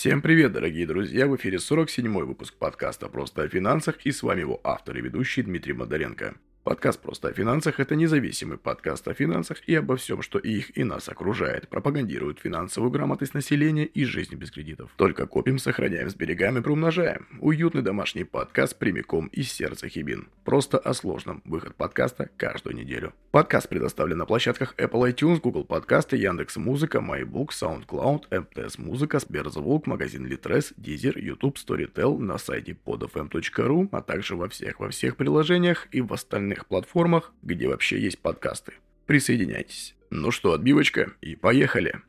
Всем привет, дорогие друзья! В эфире 47-й выпуск подкаста «Просто о финансах» и с вами его автор и ведущий Дмитрий Модаренко. Подкаст «Просто о финансах» — это независимый подкаст о финансах и обо всем, что их и нас окружает, пропагандирует финансовую грамотность населения и жизнь без кредитов. Только копим, сохраняем, сберегаем и приумножаем. Уютный домашний подкаст прямиком из сердца Хибин. Просто о сложном. Выход подкаста каждую неделю. Подкаст предоставлен на площадках Apple iTunes, Google Подкасты, Яндекс Музыка, MyBook, SoundCloud, МТС Музыка, Сберзвук, магазин Litres, Deezer, YouTube, Storytel, на сайте podfm.ru, а также во всех во всех приложениях и в остальных остальных платформах, где вообще есть подкасты. Присоединяйтесь. Ну что, отбивочка, и поехали.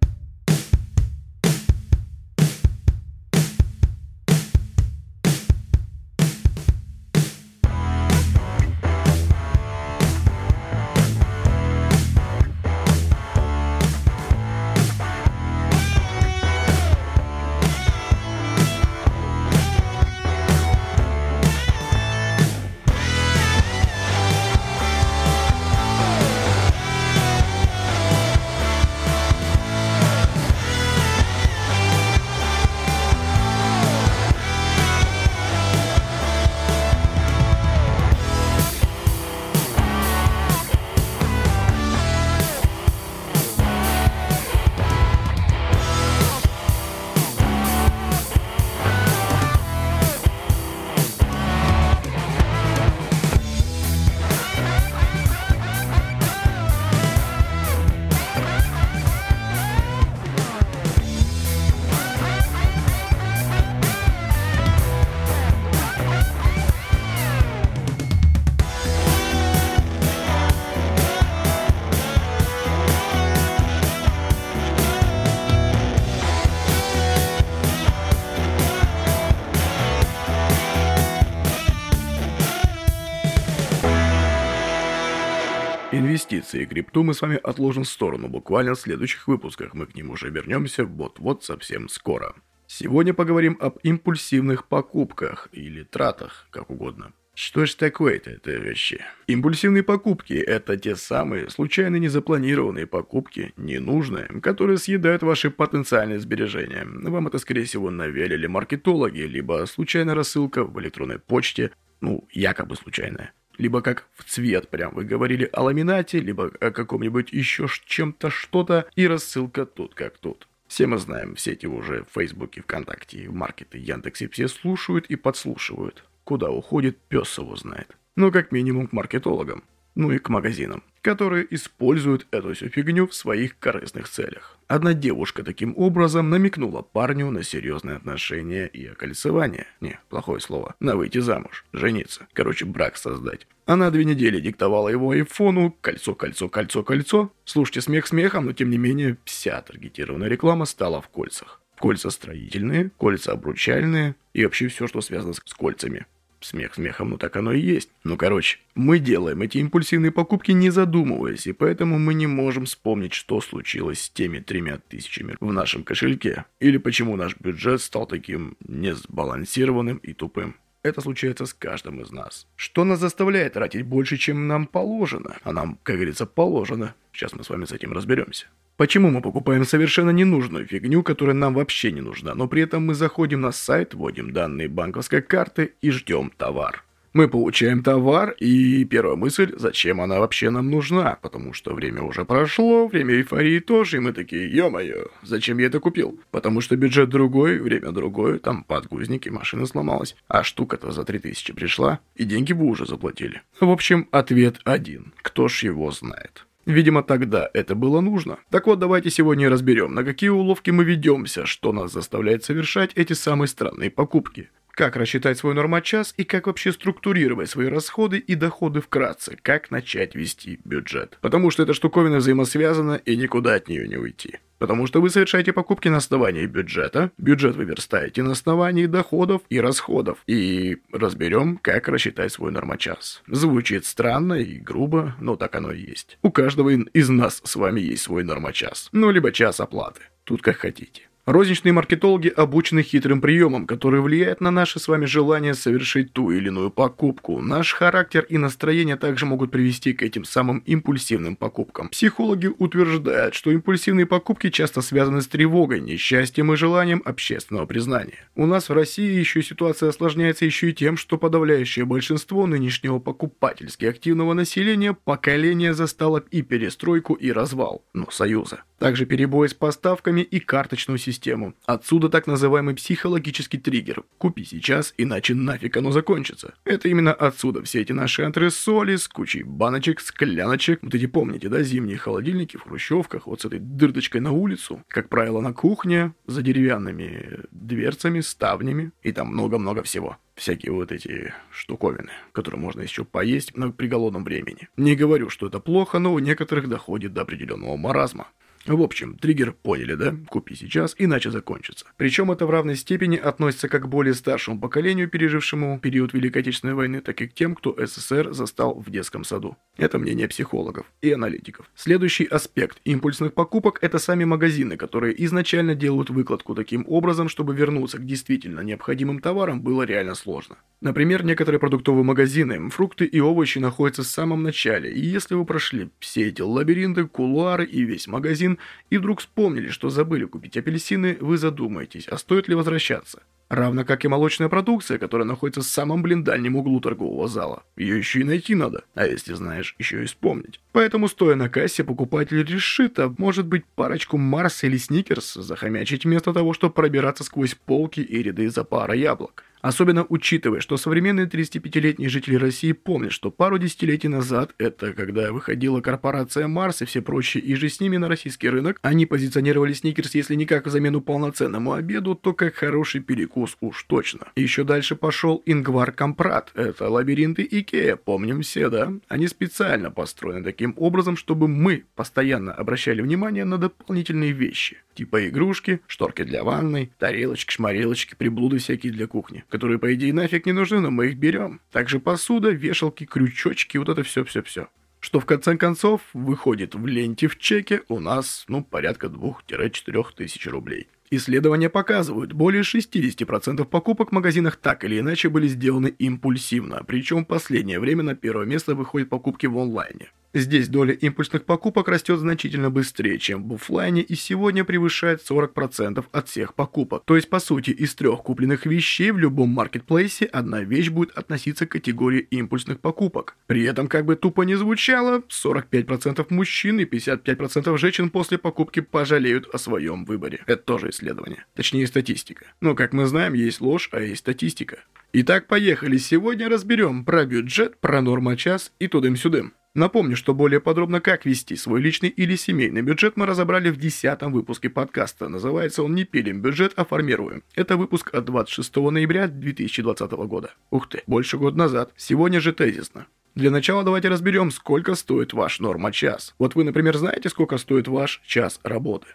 Инвестиции и крипту мы с вами отложим в сторону буквально в следующих выпусках. Мы к ним уже вернемся вот-вот совсем скоро. Сегодня поговорим об импульсивных покупках или тратах, как угодно. Что ж такое-то вещи? Импульсивные покупки – это те самые случайно незапланированные покупки, ненужные, которые съедают ваши потенциальные сбережения. Вам это, скорее всего, навялили маркетологи, либо случайная рассылка в электронной почте, ну, якобы случайная либо как в цвет прям вы говорили о ламинате, либо о каком-нибудь еще чем-то что-то, и рассылка тут как тут. Все мы знаем, все эти уже в Фейсбуке, ВКонтакте, в Маркеты, Яндексе все слушают и подслушивают. Куда уходит, пес его знает. Ну, как минимум к маркетологам. Ну и к магазинам которые используют эту всю фигню в своих корыстных целях. Одна девушка таким образом намекнула парню на серьезные отношения и окольцевание. Не, плохое слово. На выйти замуж, жениться. Короче, брак создать. Она две недели диктовала его айфону кольцо, кольцо, кольцо, кольцо. Слушайте смех смехом, но тем не менее вся таргетированная реклама стала в кольцах. Кольца строительные, кольца обручальные и вообще все, что связано с кольцами. Смех смехом, ну так оно и есть. Ну короче, мы делаем эти импульсивные покупки не задумываясь, и поэтому мы не можем вспомнить, что случилось с теми тремя тысячами в нашем кошельке. Или почему наш бюджет стал таким несбалансированным и тупым. Это случается с каждым из нас. Что нас заставляет тратить больше, чем нам положено? А нам, как говорится, положено. Сейчас мы с вами с этим разберемся. Почему мы покупаем совершенно ненужную фигню, которая нам вообще не нужна, но при этом мы заходим на сайт, вводим данные банковской карты и ждем товар? Мы получаем товар, и первая мысль, зачем она вообще нам нужна, потому что время уже прошло, время эйфории тоже, и мы такие, ё-моё, зачем я это купил? Потому что бюджет другой, время другое, там подгузники, машина сломалась, а штука-то за 3000 пришла, и деньги вы уже заплатили. В общем, ответ один, кто ж его знает. Видимо, тогда это было нужно. Так вот, давайте сегодня разберем, на какие уловки мы ведемся, что нас заставляет совершать эти самые странные покупки. Как рассчитать свой нормочас и как вообще структурировать свои расходы и доходы вкратце, как начать вести бюджет. Потому что эта штуковина взаимосвязана и никуда от нее не уйти. Потому что вы совершаете покупки на основании бюджета, бюджет вы верстаете на основании доходов и расходов. И разберем, как рассчитать свой нормочас. Звучит странно и грубо, но так оно и есть. У каждого из нас с вами есть свой нормочас. Ну, либо час оплаты. Тут как хотите. Розничные маркетологи обучены хитрым приемам, который влияет на наше с вами желание совершить ту или иную покупку. Наш характер и настроение также могут привести к этим самым импульсивным покупкам. Психологи утверждают, что импульсивные покупки часто связаны с тревогой, несчастьем и желанием общественного признания. У нас в России еще ситуация осложняется еще и тем, что подавляющее большинство нынешнего покупательски активного населения поколение застало и перестройку, и развал, но союза. Также перебои с поставками и карточную систему. Отсюда так называемый психологический триггер. Купи сейчас, иначе нафиг оно закончится. Это именно отсюда все эти наши антресоли с кучей баночек, скляночек. Вот эти помните, да, зимние холодильники в хрущевках, вот с этой дырочкой на улицу. Как правило, на кухне, за деревянными дверцами, ставнями и там много-много всего всякие вот эти штуковины, которые можно еще поесть при голодном времени. Не говорю, что это плохо, но у некоторых доходит до определенного маразма. В общем, триггер поняли, да? Купи сейчас, иначе закончится. Причем это в равной степени относится как к более старшему поколению, пережившему период Великой Отечественной войны, так и к тем, кто СССР застал в детском саду. Это мнение психологов и аналитиков. Следующий аспект импульсных покупок – это сами магазины, которые изначально делают выкладку таким образом, чтобы вернуться к действительно необходимым товарам было реально сложно. Например, некоторые продуктовые магазины, фрукты и овощи находятся в самом начале, и если вы прошли все эти лабиринты, кулуары и весь магазин, магазин и вдруг вспомнили, что забыли купить апельсины, вы задумаетесь, а стоит ли возвращаться. Равно как и молочная продукция, которая находится в самом, блин, дальнем углу торгового зала. Ее еще и найти надо, а если знаешь, еще и вспомнить. Поэтому, стоя на кассе, покупатель решит, а может быть парочку Марса или Сникерс захомячить вместо того, чтобы пробираться сквозь полки и ряды за парой яблок. Особенно учитывая, что современные 35-летние жители России помнят, что пару десятилетий назад, это когда выходила корпорация Марс и все прочие, иже с ними на российский рынок, они позиционировали сникерс, если не как замену полноценному обеду, то как хороший перекус уж точно. Еще дальше пошел Ингвар Кампрад, это лабиринты Икея, помним все, да? Они специально построены таким образом, чтобы мы постоянно обращали внимание на дополнительные вещи, типа игрушки, шторки для ванной, тарелочки, шмарелочки, приблуды всякие для кухни которые, по идее, нафиг не нужны, но мы их берем. Также посуда, вешалки, крючочки, вот это все-все-все. Что в конце концов выходит в ленте в чеке у нас, ну, порядка 2-4 тысяч рублей. Исследования показывают, более 60% покупок в магазинах так или иначе были сделаны импульсивно, причем в последнее время на первое место выходят покупки в онлайне. Здесь доля импульсных покупок растет значительно быстрее, чем в офлайне и сегодня превышает 40% от всех покупок. То есть, по сути, из трех купленных вещей в любом маркетплейсе одна вещь будет относиться к категории импульсных покупок. При этом, как бы тупо не звучало, 45% мужчин и 55% женщин после покупки пожалеют о своем выборе. Это тоже исследование. Точнее, статистика. Но, как мы знаем, есть ложь, а есть статистика. Итак, поехали. Сегодня разберем про бюджет, про норма-час и тудым-сюдым. Напомню, что более подробно, как вести свой личный или семейный бюджет, мы разобрали в 10 выпуске подкаста. Называется он «Не пилим бюджет, а формируем». Это выпуск от 26 ноября 2020 года. Ух ты, больше года назад. Сегодня же тезисно. Для начала давайте разберем, сколько стоит ваш норма-час. Вот вы, например, знаете, сколько стоит ваш час работы?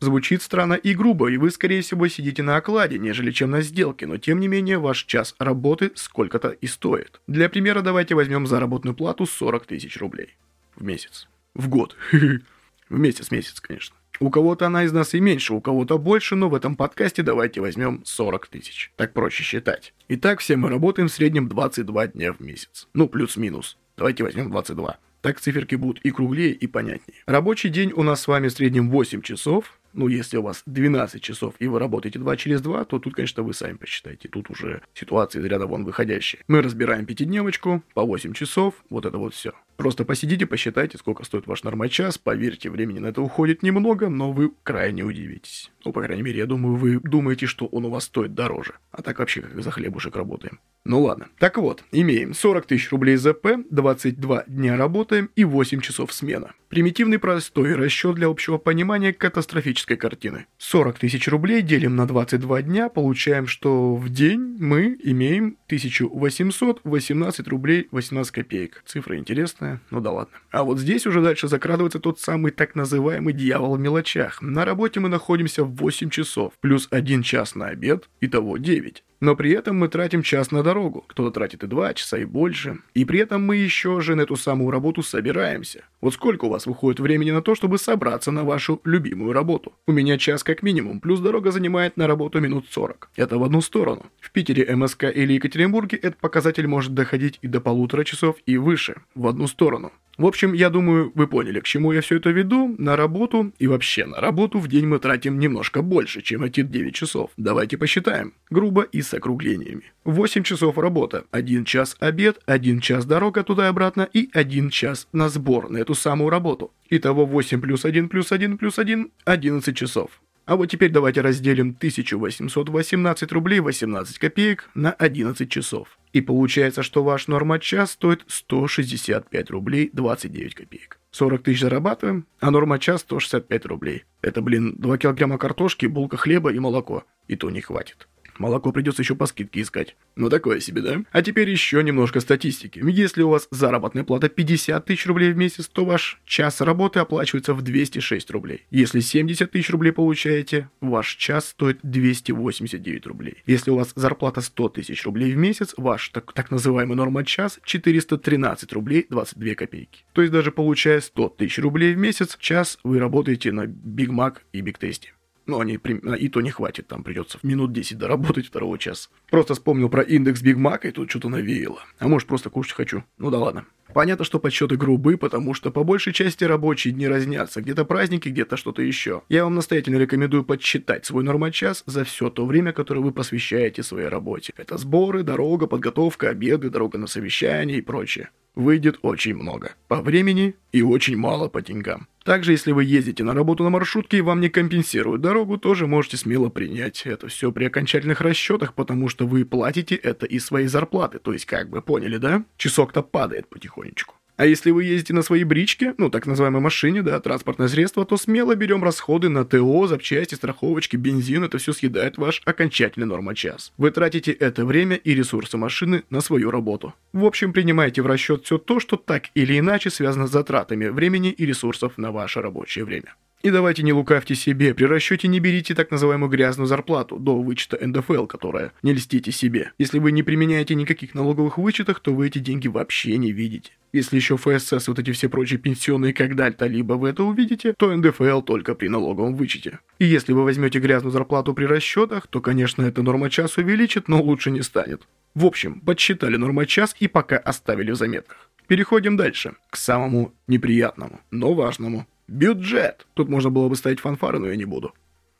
Звучит странно и грубо, и вы, скорее всего, сидите на окладе, нежели чем на сделке, но тем не менее ваш час работы сколько-то и стоит. Для примера давайте возьмем заработную плату 40 тысяч рублей. В месяц. В год. В месяц, месяц, конечно. У кого-то она из нас и меньше, у кого-то больше, но в этом подкасте давайте возьмем 40 тысяч. Так проще считать. Итак, все мы работаем в среднем 22 дня в месяц. Ну, плюс-минус. Давайте возьмем 22. Так циферки будут и круглее, и понятнее. Рабочий день у нас с вами в среднем 8 часов, ну, если у вас 12 часов и вы работаете 2 через 2, то тут, конечно, вы сами посчитаете. Тут уже ситуация из ряда вон выходящая. Мы разбираем пятидневочку по 8 часов, вот это вот все. Просто посидите, посчитайте, сколько стоит ваш нормочас. Поверьте, времени на это уходит немного, но вы крайне удивитесь. Ну, по крайней мере, я думаю, вы думаете, что он у вас стоит дороже. А так вообще как за хлебушек работаем. Ну ладно. Так вот, имеем 40 тысяч рублей ЗП, 22 дня работаем и 8 часов смена. Примитивный простой расчет для общего понимания катастрофической картины. 40 тысяч рублей делим на 22 дня, получаем, что в день мы имеем 1818 рублей 18 копеек. Цифра интересная, ну да ладно. А вот здесь уже дальше закрадывается тот самый так называемый дьявол в мелочах. На работе мы находимся в 8 часов, плюс 1 час на обед, итого 9. Но при этом мы тратим час на дорогу, кто-то тратит и два часа, и больше. И при этом мы еще же на эту самую работу собираемся. Вот сколько у вас выходит времени на то, чтобы собраться на вашу любимую работу? У меня час как минимум, плюс дорога занимает на работу минут 40. Это в одну сторону. В Питере, МСК или Екатеринбурге этот показатель может доходить и до полутора часов и выше, в одну сторону. В общем, я думаю, вы поняли, к чему я все это веду. На работу и вообще на работу в день мы тратим немножко больше, чем эти 9 часов. Давайте посчитаем. Грубо и с округлениями. 8 часов работа, 1 час обед, 1 час дорога туда и обратно и 1 час на сбор на эту самую работу. Итого 8 плюс 1 плюс 1 плюс 1 – 11 часов. А вот теперь давайте разделим 1818 рублей 18 копеек на 11 часов. И получается, что ваш норма-час стоит 165 рублей 29 копеек. 40 тысяч зарабатываем, а норма-час 165 рублей. Это, блин, 2 килограмма картошки, булка хлеба и молоко. И то не хватит. Молоко придется еще по скидке искать. Ну такое себе, да? А теперь еще немножко статистики. Если у вас заработная плата 50 тысяч рублей в месяц, то ваш час работы оплачивается в 206 рублей. Если 70 тысяч рублей получаете, ваш час стоит 289 рублей. Если у вас зарплата 100 тысяч рублей в месяц, ваш так, так называемый норма час 413 рублей 22 копейки. То есть даже получая 100 тысяч рублей в месяц, час вы работаете на Big Mac и Big Tasty. Ну, они и то не хватит, там придется минут 10 доработать второго часа. Просто вспомнил про индекс Биг Мака и тут что-то навеяло. А может просто кушать хочу. Ну да ладно. Понятно, что подсчеты грубы, потому что по большей части рабочие дни разнятся. Где-то праздники, где-то что-то еще. Я вам настоятельно рекомендую подсчитать свой нормочас за все то время, которое вы посвящаете своей работе. Это сборы, дорога, подготовка, обеды, дорога на совещание и прочее выйдет очень много по времени и очень мало по деньгам. Также, если вы ездите на работу на маршрутке и вам не компенсируют дорогу, тоже можете смело принять это все при окончательных расчетах, потому что вы платите это из своей зарплаты, то есть как бы поняли, да? Часок-то падает потихонечку. А если вы ездите на своей бричке, ну, так называемой машине, да, транспортное средство, то смело берем расходы на ТО, запчасти, страховочки, бензин, это все съедает ваш окончательный норма-час. Вы тратите это время и ресурсы машины на свою работу. В общем, принимайте в расчет все то, что так или иначе связано с затратами времени и ресурсов на ваше рабочее время. И давайте не лукавьте себе, при расчете не берите так называемую грязную зарплату до вычета НДФЛ, которая не льстите себе. Если вы не применяете никаких налоговых вычетах, то вы эти деньги вообще не видите. Если еще ФСС, вот эти все прочие пенсионные когда-то либо вы это увидите, то НДФЛ только при налоговом вычете. И если вы возьмете грязную зарплату при расчетах, то, конечно, эта норма час увеличит, но лучше не станет. В общем, подсчитали норма час и пока оставили в заметках. Переходим дальше, к самому неприятному, но важному. Бюджет. Тут можно было бы ставить фанфары, но я не буду.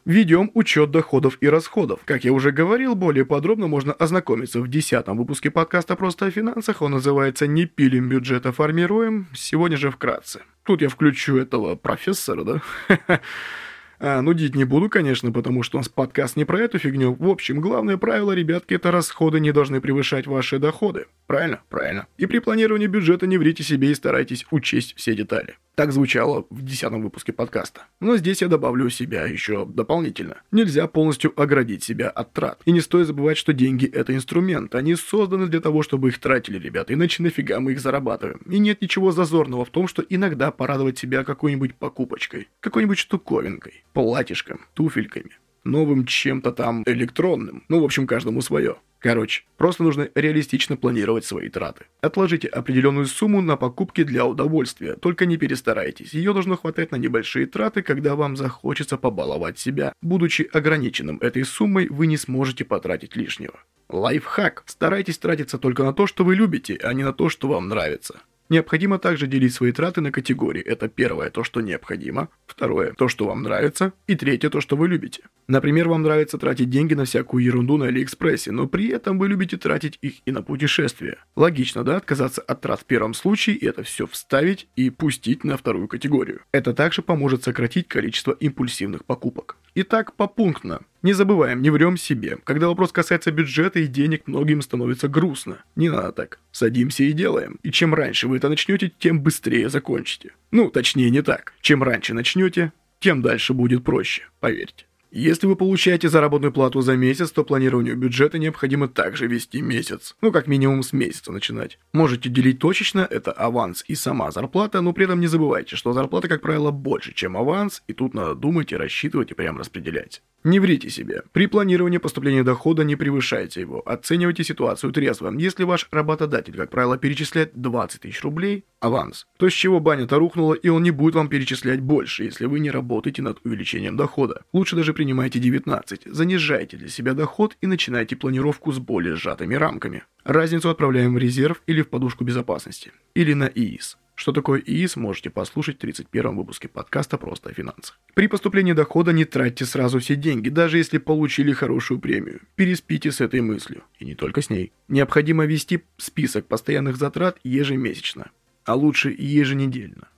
Ведем учет доходов и расходов. Как я уже говорил, более подробно можно ознакомиться в десятом выпуске подкаста «Просто о финансах». Он называется «Не пилим бюджет, а формируем». Сегодня же вкратце. Тут я включу этого профессора, да? А, нудить не буду, конечно, потому что у нас подкаст не про эту фигню. В общем, главное правило, ребятки, это расходы не должны превышать ваши доходы. Правильно? Правильно. И при планировании бюджета не врите себе и старайтесь учесть все детали. Так звучало в десятом выпуске подкаста. Но здесь я добавлю себя еще дополнительно. Нельзя полностью оградить себя от трат. И не стоит забывать, что деньги это инструмент. Они созданы для того, чтобы их тратили, ребята. Иначе нафига мы их зарабатываем. И нет ничего зазорного в том, что иногда порадовать себя какой-нибудь покупочкой. Какой-нибудь штуковинкой. Платьишком, туфельками новым чем-то там электронным. Ну, в общем, каждому свое. Короче, просто нужно реалистично планировать свои траты. Отложите определенную сумму на покупки для удовольствия, только не перестарайтесь. Ее должно хватать на небольшие траты, когда вам захочется побаловать себя. Будучи ограниченным этой суммой, вы не сможете потратить лишнего. Лайфхак. Старайтесь тратиться только на то, что вы любите, а не на то, что вам нравится. Необходимо также делить свои траты на категории. Это первое, то, что необходимо. Второе, то, что вам нравится. И третье, то, что вы любите. Например, вам нравится тратить деньги на всякую ерунду на Алиэкспрессе, но при этом вы любите тратить их и на путешествия. Логично, да, отказаться от трат в первом случае и это все вставить и пустить на вторую категорию. Это также поможет сократить количество импульсивных покупок. Итак, попунктно. Не забываем, не врем себе. Когда вопрос касается бюджета и денег, многим становится грустно. Не надо так. Садимся и делаем. И чем раньше вы это начнете, тем быстрее закончите. Ну, точнее не так. Чем раньше начнете, тем дальше будет проще, поверьте. Если вы получаете заработную плату за месяц, то планированию бюджета необходимо также вести месяц. Ну, как минимум с месяца начинать. Можете делить точечно, это аванс и сама зарплата, но при этом не забывайте, что зарплата, как правило, больше, чем аванс, и тут надо думать и рассчитывать и прям распределять. Не врите себе. При планировании поступления дохода не превышайте его. Оценивайте ситуацию трезво. Если ваш работодатель, как правило, перечисляет 20 тысяч рублей, аванс, то с чего баня-то рухнула, и он не будет вам перечислять больше, если вы не работаете над увеличением дохода. Лучше даже принимайте 19, занижайте для себя доход и начинайте планировку с более сжатыми рамками. Разницу отправляем в резерв или в подушку безопасности. Или на ИИС. Что такое ИИС, можете послушать в 31 выпуске подкаста «Просто о финансах». При поступлении дохода не тратьте сразу все деньги, даже если получили хорошую премию. Переспите с этой мыслью. И не только с ней. Необходимо вести список постоянных затрат ежемесячно, а лучше еженедельно.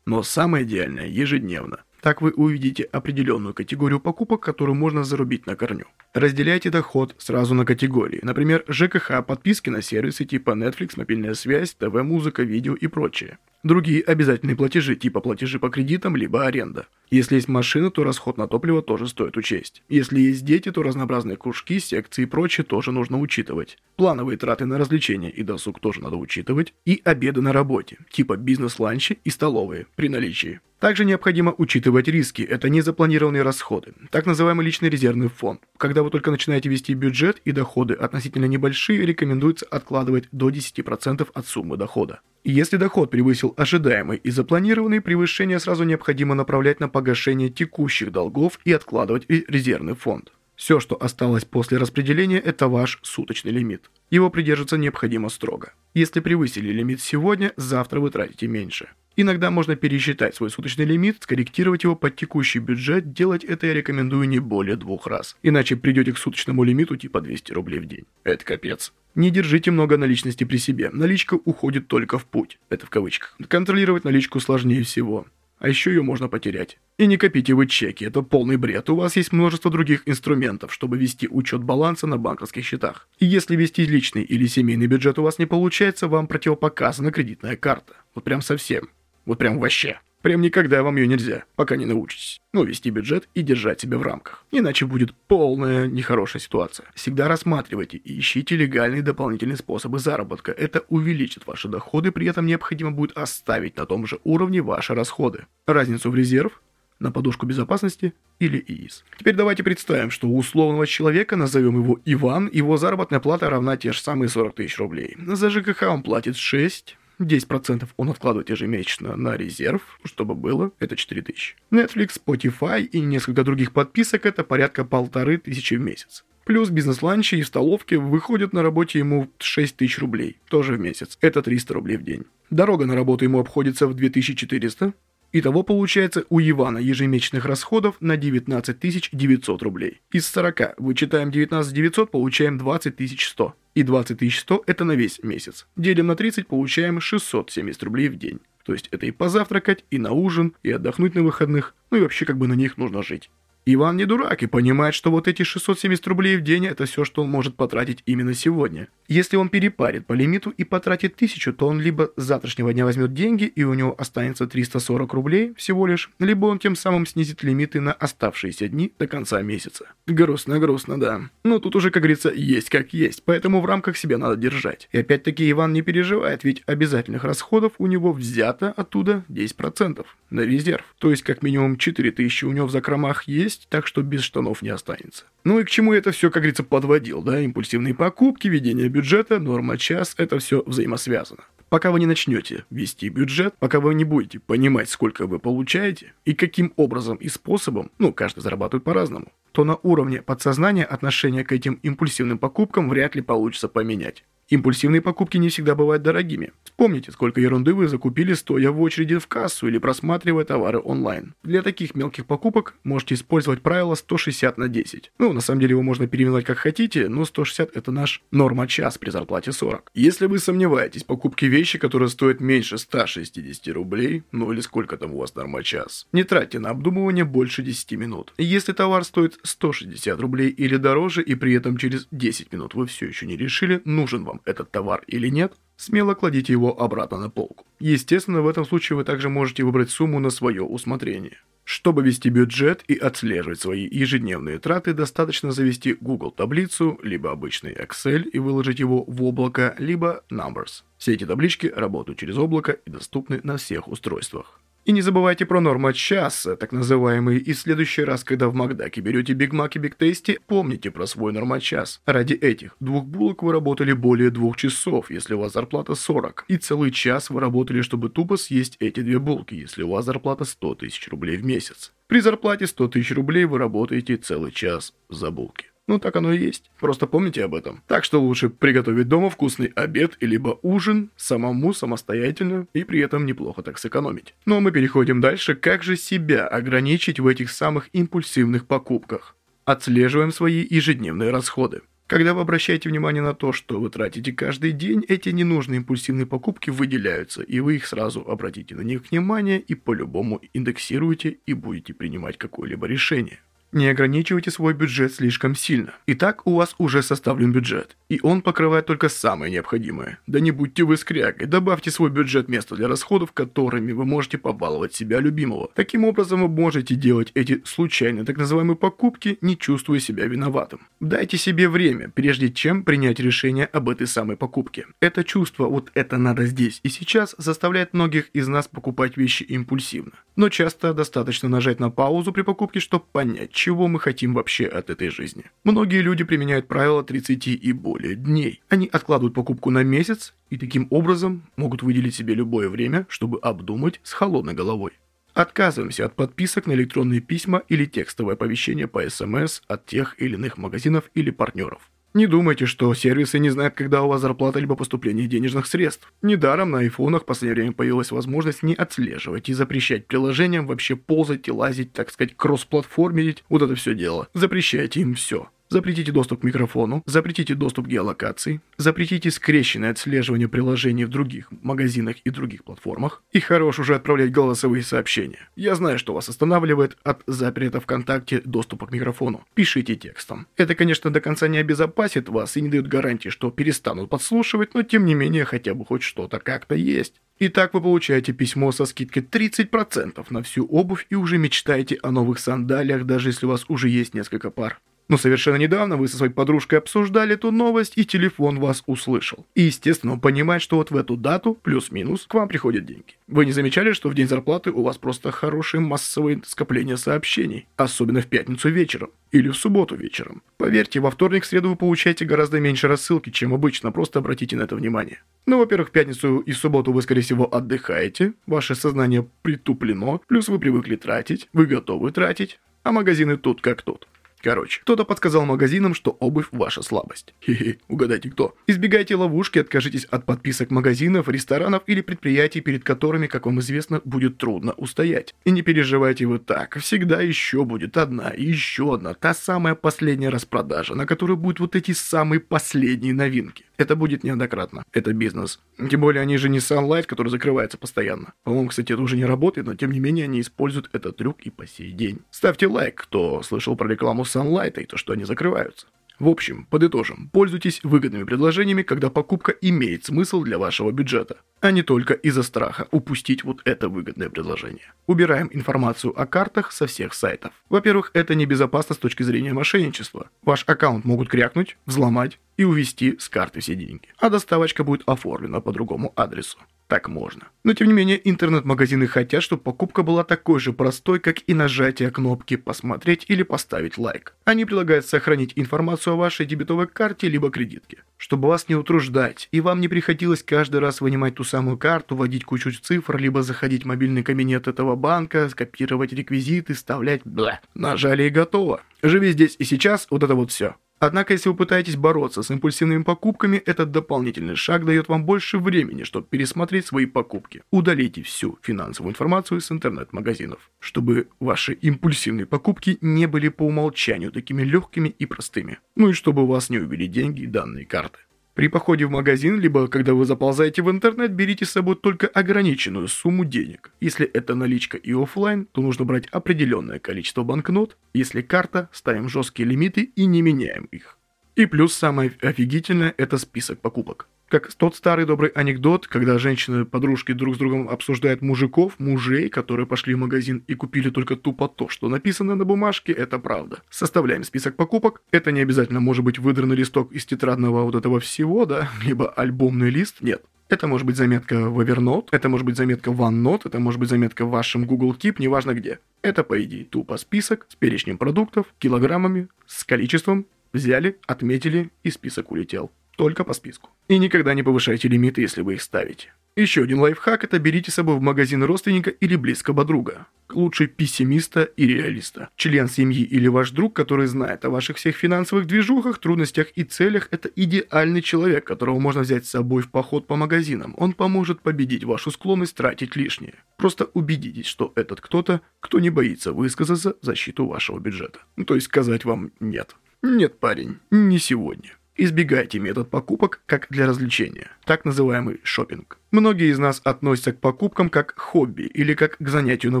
Но самое идеальное – ежедневно. Так вы увидите определенную категорию покупок, которую можно зарубить на корню. Разделяйте доход сразу на категории. Например, ЖКХ, подписки на сервисы типа Netflix, мобильная связь, ТВ, музыка, видео и прочее. Другие обязательные платежи, типа платежи по кредитам, либо аренда. Если есть машина, то расход на топливо тоже стоит учесть. Если есть дети, то разнообразные кружки, секции и прочее тоже нужно учитывать. Плановые траты на развлечения и досуг тоже надо учитывать. И обеды на работе, типа бизнес-ланчи и столовые, при наличии. Также необходимо учитывать риски, это незапланированные расходы, так называемый личный резервный фонд. Когда вы только начинаете вести бюджет и доходы относительно небольшие, рекомендуется откладывать до 10% от суммы дохода. Если доход превысил ожидаемый и запланированный, превышение сразу необходимо направлять на погашение текущих долгов и откладывать резервный фонд. Все, что осталось после распределения, это ваш суточный лимит. Его придерживаться необходимо строго. Если превысили лимит сегодня, завтра вы тратите меньше. Иногда можно пересчитать свой суточный лимит, скорректировать его под текущий бюджет, делать это я рекомендую не более двух раз. Иначе придете к суточному лимиту типа 200 рублей в день. Это капец. Не держите много наличности при себе. Наличка уходит только в путь. Это в кавычках. Контролировать наличку сложнее всего. А еще ее можно потерять. И не копите вы чеки, это полный бред. У вас есть множество других инструментов, чтобы вести учет баланса на банковских счетах. И если вести личный или семейный бюджет у вас не получается, вам противопоказана кредитная карта. Вот прям совсем. Вот прям вообще. Прям никогда вам ее нельзя, пока не научитесь. Ну, вести бюджет и держать себя в рамках. Иначе будет полная нехорошая ситуация. Всегда рассматривайте и ищите легальные дополнительные способы заработка. Это увеличит ваши доходы, при этом необходимо будет оставить на том же уровне ваши расходы. Разницу в резерв на подушку безопасности или ИИС. Теперь давайте представим, что у условного человека, назовем его Иван, его заработная плата равна те же самые 40 тысяч рублей. За ЖКХ он платит 6, 10% он откладывает ежемесячно на резерв, чтобы было, это 4000. Netflix, Spotify и несколько других подписок это порядка полторы тысячи в месяц. Плюс бизнес-ланчи и столовки выходят на работе ему 6 тысяч рублей, тоже в месяц. Это 300 рублей в день. Дорога на работу ему обходится в 2400. Итого получается у Ивана ежемесячных расходов на 19 900 рублей. Из 40 вычитаем 19 900, получаем 20 100 и 20 100 это на весь месяц. Делим на 30, получаем 670 рублей в день. То есть это и позавтракать, и на ужин, и отдохнуть на выходных, ну и вообще как бы на них нужно жить. Иван не дурак и понимает, что вот эти 670 рублей в день – это все, что он может потратить именно сегодня. Если он перепарит по лимиту и потратит 1000, то он либо с завтрашнего дня возьмет деньги и у него останется 340 рублей всего лишь, либо он тем самым снизит лимиты на оставшиеся дни до конца месяца. Грустно-грустно, да. Но тут уже, как говорится, есть как есть, поэтому в рамках себя надо держать. И опять-таки Иван не переживает, ведь обязательных расходов у него взято оттуда 10% на резерв. То есть как минимум 4000 у него в закромах есть, есть, так что без штанов не останется. Ну и к чему это все, как говорится, подводил, да? Импульсивные покупки, ведение бюджета, норма час, это все взаимосвязано. Пока вы не начнете вести бюджет, пока вы не будете понимать, сколько вы получаете и каким образом и способом, ну, каждый зарабатывает по-разному, то на уровне подсознания отношение к этим импульсивным покупкам вряд ли получится поменять. Импульсивные покупки не всегда бывают дорогими. Вспомните, сколько ерунды вы закупили, стоя в очереди в кассу или просматривая товары онлайн. Для таких мелких покупок можете использовать правило 160 на 10. Ну, на самом деле его можно переименовать как хотите, но 160 это наш норма час при зарплате 40. Если вы сомневаетесь в покупке вещи, которые стоят меньше 160 рублей, ну или сколько там у вас норма час, не тратьте на обдумывание больше 10 минут. Если товар стоит 160 рублей или дороже, и при этом через 10 минут вы все еще не решили, нужен вам вам этот товар или нет, смело кладите его обратно на полку. Естественно, в этом случае вы также можете выбрать сумму на свое усмотрение. Чтобы вести бюджет и отслеживать свои ежедневные траты, достаточно завести Google таблицу, либо обычный Excel и выложить его в облако, либо Numbers. Все эти таблички работают через облако и доступны на всех устройствах. И не забывайте про нормо-часа, так называемый, и в следующий раз, когда в Макдаке берете Биг Мак и Биг Тейсти, помните про свой нормо-час. Ради этих двух булок вы работали более двух часов, если у вас зарплата 40, и целый час вы работали, чтобы тупо съесть эти две булки, если у вас зарплата 100 тысяч рублей в месяц. При зарплате 100 тысяч рублей вы работаете целый час за булки. Ну, так оно и есть. Просто помните об этом. Так что лучше приготовить дома вкусный обед и либо ужин самому самостоятельно и при этом неплохо так сэкономить. Ну а мы переходим дальше. Как же себя ограничить в этих самых импульсивных покупках? Отслеживаем свои ежедневные расходы. Когда вы обращаете внимание на то, что вы тратите каждый день, эти ненужные импульсивные покупки выделяются, и вы их сразу обратите на них внимание и по-любому индексируете и будете принимать какое-либо решение. Не ограничивайте свой бюджет слишком сильно. Итак, у вас уже составлен бюджет, и он покрывает только самое необходимое. Да не будьте вы скрягой, добавьте свой бюджет место для расходов, которыми вы можете побаловать себя любимого. Таким образом, вы можете делать эти случайные так называемые покупки, не чувствуя себя виноватым. Дайте себе время, прежде чем принять решение об этой самой покупке. Это чувство «вот это надо здесь и сейчас» заставляет многих из нас покупать вещи импульсивно. Но часто достаточно нажать на паузу при покупке, чтобы понять, чего мы хотим вообще от этой жизни. Многие люди применяют правило 30 и более дней. Они откладывают покупку на месяц и таким образом могут выделить себе любое время, чтобы обдумать с холодной головой. Отказываемся от подписок на электронные письма или текстовое оповещение по СМС от тех или иных магазинов или партнеров. Не думайте, что сервисы не знают, когда у вас зарплата либо поступление денежных средств. Недаром на айфонах в последнее время появилась возможность не отслеживать и запрещать приложениям вообще ползать и лазить, так сказать, кросс-платформерить, вот это все дело. Запрещайте им все. Запретите доступ к микрофону, запретите доступ к геолокации, запретите скрещенное отслеживание приложений в других магазинах и других платформах. И хорош уже отправлять голосовые сообщения. Я знаю, что вас останавливает от запрета ВКонтакте доступа к микрофону. Пишите текстом. Это, конечно, до конца не обезопасит вас и не дает гарантии, что перестанут подслушивать, но тем не менее хотя бы хоть что-то как-то есть. Итак, вы получаете письмо со скидкой 30% на всю обувь и уже мечтаете о новых сандалиях, даже если у вас уже есть несколько пар. Но совершенно недавно вы со своей подружкой обсуждали эту новость, и телефон вас услышал. И, естественно, он понимает, что вот в эту дату, плюс-минус, к вам приходят деньги. Вы не замечали, что в день зарплаты у вас просто хорошие массовые скопления сообщений? Особенно в пятницу вечером. Или в субботу вечером. Поверьте, во вторник, среду вы получаете гораздо меньше рассылки, чем обычно, просто обратите на это внимание. Ну, во-первых, пятницу и субботу вы, скорее всего, отдыхаете, ваше сознание притуплено, плюс вы привыкли тратить, вы готовы тратить, а магазины тут как тут. Короче, кто-то подсказал магазинам, что обувь ваша слабость. Хе-хе, угадайте кто. Избегайте ловушки, откажитесь от подписок магазинов, ресторанов или предприятий, перед которыми, как вам известно, будет трудно устоять. И не переживайте вы так, всегда еще будет одна еще одна, та самая последняя распродажа, на которой будут вот эти самые последние новинки. Это будет неоднократно. Это бизнес. Тем более они же не Sunlight, который закрывается постоянно. По-моему, кстати, это уже не работает, но тем не менее они используют этот трюк и по сей день. Ставьте лайк, кто слышал про рекламу Sunlight и то, что они закрываются. В общем, подытожим, пользуйтесь выгодными предложениями, когда покупка имеет смысл для вашего бюджета, а не только из-за страха упустить вот это выгодное предложение. Убираем информацию о картах со всех сайтов. Во-первых, это небезопасно с точки зрения мошенничества. Ваш аккаунт могут крякнуть, взломать и увести с карты все деньги, а доставочка будет оформлена по другому адресу так можно. Но тем не менее, интернет-магазины хотят, чтобы покупка была такой же простой, как и нажатие кнопки «Посмотреть» или «Поставить лайк». Они предлагают сохранить информацию о вашей дебетовой карте либо кредитке, чтобы вас не утруждать, и вам не приходилось каждый раз вынимать ту самую карту, вводить кучу цифр, либо заходить в мобильный кабинет этого банка, скопировать реквизиты, вставлять бла. Нажали и готово. Живи здесь и сейчас, вот это вот все. Однако, если вы пытаетесь бороться с импульсивными покупками, этот дополнительный шаг дает вам больше времени, чтобы пересмотреть свои покупки. Удалите всю финансовую информацию с интернет-магазинов, чтобы ваши импульсивные покупки не были по умолчанию такими легкими и простыми. Ну и чтобы вас не убили деньги и данные карты. При походе в магазин, либо когда вы заползаете в интернет, берите с собой только ограниченную сумму денег. Если это наличка и офлайн, то нужно брать определенное количество банкнот. Если карта, ставим жесткие лимиты и не меняем их. И плюс самое офигительное – это список покупок. Как тот старый добрый анекдот, когда женщины-подружки друг с другом обсуждают мужиков, мужей, которые пошли в магазин и купили только тупо то, что написано на бумажке, это правда. Составляем список покупок. Это не обязательно может быть выдранный листок из тетрадного вот этого всего, да, либо альбомный лист. Нет. Это может быть заметка в Evernote, это может быть заметка в OneNote, это может быть заметка в вашем Google Keep, неважно где. Это, по идее, тупо список с перечнем продуктов, килограммами, с количеством, взяли, отметили и список улетел. Только по списку. И никогда не повышайте лимиты, если вы их ставите. Еще один лайфхак – это берите с собой в магазин родственника или близкого друга. Лучше пессимиста и реалиста. Член семьи или ваш друг, который знает о ваших всех финансовых движухах, трудностях и целях – это идеальный человек, которого можно взять с собой в поход по магазинам. Он поможет победить вашу склонность тратить лишнее. Просто убедитесь, что этот кто-то, кто не боится высказаться в защиту вашего бюджета. То есть сказать вам «нет». Нет, парень, не сегодня. Избегайте метод покупок как для развлечения, так называемый шопинг. Многие из нас относятся к покупкам как хобби или как к занятию на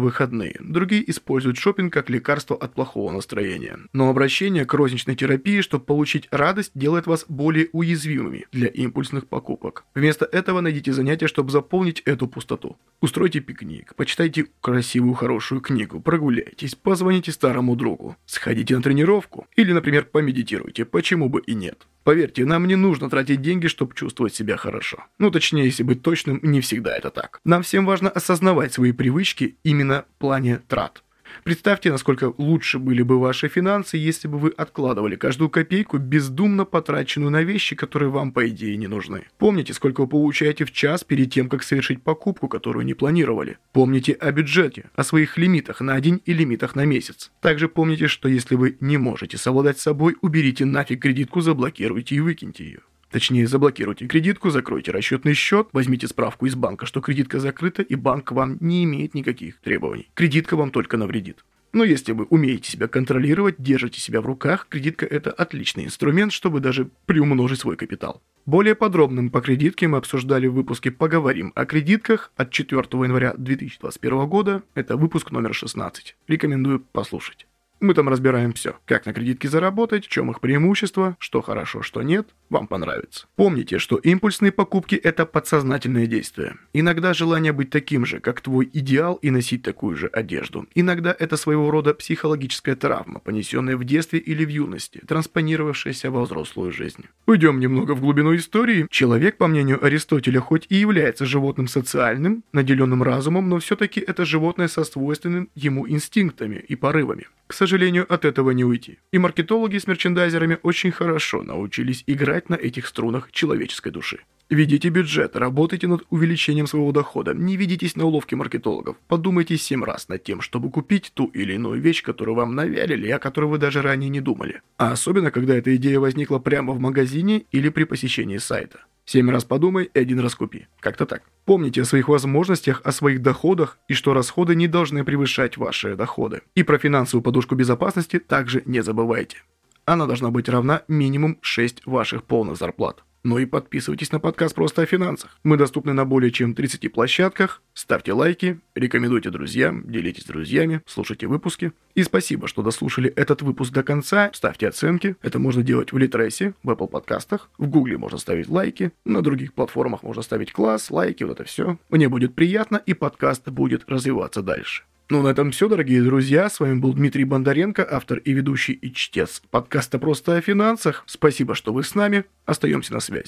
выходные. Другие используют шопинг как лекарство от плохого настроения. Но обращение к розничной терапии, чтобы получить радость, делает вас более уязвимыми для импульсных покупок. Вместо этого найдите занятие, чтобы заполнить эту пустоту. Устройте пикник, почитайте красивую хорошую книгу, прогуляйтесь, позвоните старому другу, сходите на тренировку или, например, помедитируйте, почему бы и нет. Поверьте, нам не нужно тратить деньги, чтобы чувствовать себя хорошо. Ну, точнее, если быть точным, не всегда это так. Нам всем важно осознавать свои привычки именно в плане трат. Представьте, насколько лучше были бы ваши финансы, если бы вы откладывали каждую копейку, бездумно потраченную на вещи, которые вам, по идее, не нужны. Помните, сколько вы получаете в час перед тем, как совершить покупку, которую не планировали. Помните о бюджете, о своих лимитах на день и лимитах на месяц. Также помните, что если вы не можете совладать с собой, уберите нафиг кредитку, заблокируйте и выкиньте ее. Точнее, заблокируйте кредитку, закройте расчетный счет, возьмите справку из банка, что кредитка закрыта, и банк вам не имеет никаких требований. Кредитка вам только навредит. Но если вы умеете себя контролировать, держите себя в руках, кредитка это отличный инструмент, чтобы даже приумножить свой капитал. Более подробным по кредитке мы обсуждали в выпуске «Поговорим о кредитках» от 4 января 2021 года. Это выпуск номер 16. Рекомендую послушать. Мы там разбираем все. Как на кредитке заработать, в чем их преимущества, что хорошо, что нет, вам понравится. Помните, что импульсные покупки – это подсознательное действие. Иногда желание быть таким же, как твой идеал и носить такую же одежду. Иногда это своего рода психологическая травма, понесенная в детстве или в юности, транспонировавшаяся во взрослую жизнь. Уйдем немного в глубину истории. Человек, по мнению Аристотеля, хоть и является животным социальным, наделенным разумом, но все-таки это животное со свойственным ему инстинктами и порывами. К сожалению, от этого не уйти. И маркетологи с мерчендайзерами очень хорошо научились играть на этих струнах человеческой души. Ведите бюджет, работайте над увеличением своего дохода, не ведитесь на уловки маркетологов. Подумайте 7 раз над тем, чтобы купить ту или иную вещь, которую вам навялили, о которой вы даже ранее не думали. А особенно, когда эта идея возникла прямо в магазине или при посещении сайта. Семь раз подумай и один раз купи. Как-то так. Помните о своих возможностях, о своих доходах и что расходы не должны превышать ваши доходы. И про финансовую подушку безопасности также не забывайте. Она должна быть равна минимум 6 ваших полных зарплат. Ну и подписывайтесь на подкаст «Просто о финансах». Мы доступны на более чем 30 площадках. Ставьте лайки, рекомендуйте друзьям, делитесь с друзьями, слушайте выпуски. И спасибо, что дослушали этот выпуск до конца. Ставьте оценки. Это можно делать в Литресе, в Apple подкастах. В Гугле можно ставить лайки. На других платформах можно ставить класс, лайки, вот это все. Мне будет приятно, и подкаст будет развиваться дальше. Ну, на этом все, дорогие друзья. С вами был Дмитрий Бондаренко, автор и ведущий и чтец подкаста «Просто о финансах». Спасибо, что вы с нами. Остаемся на связи.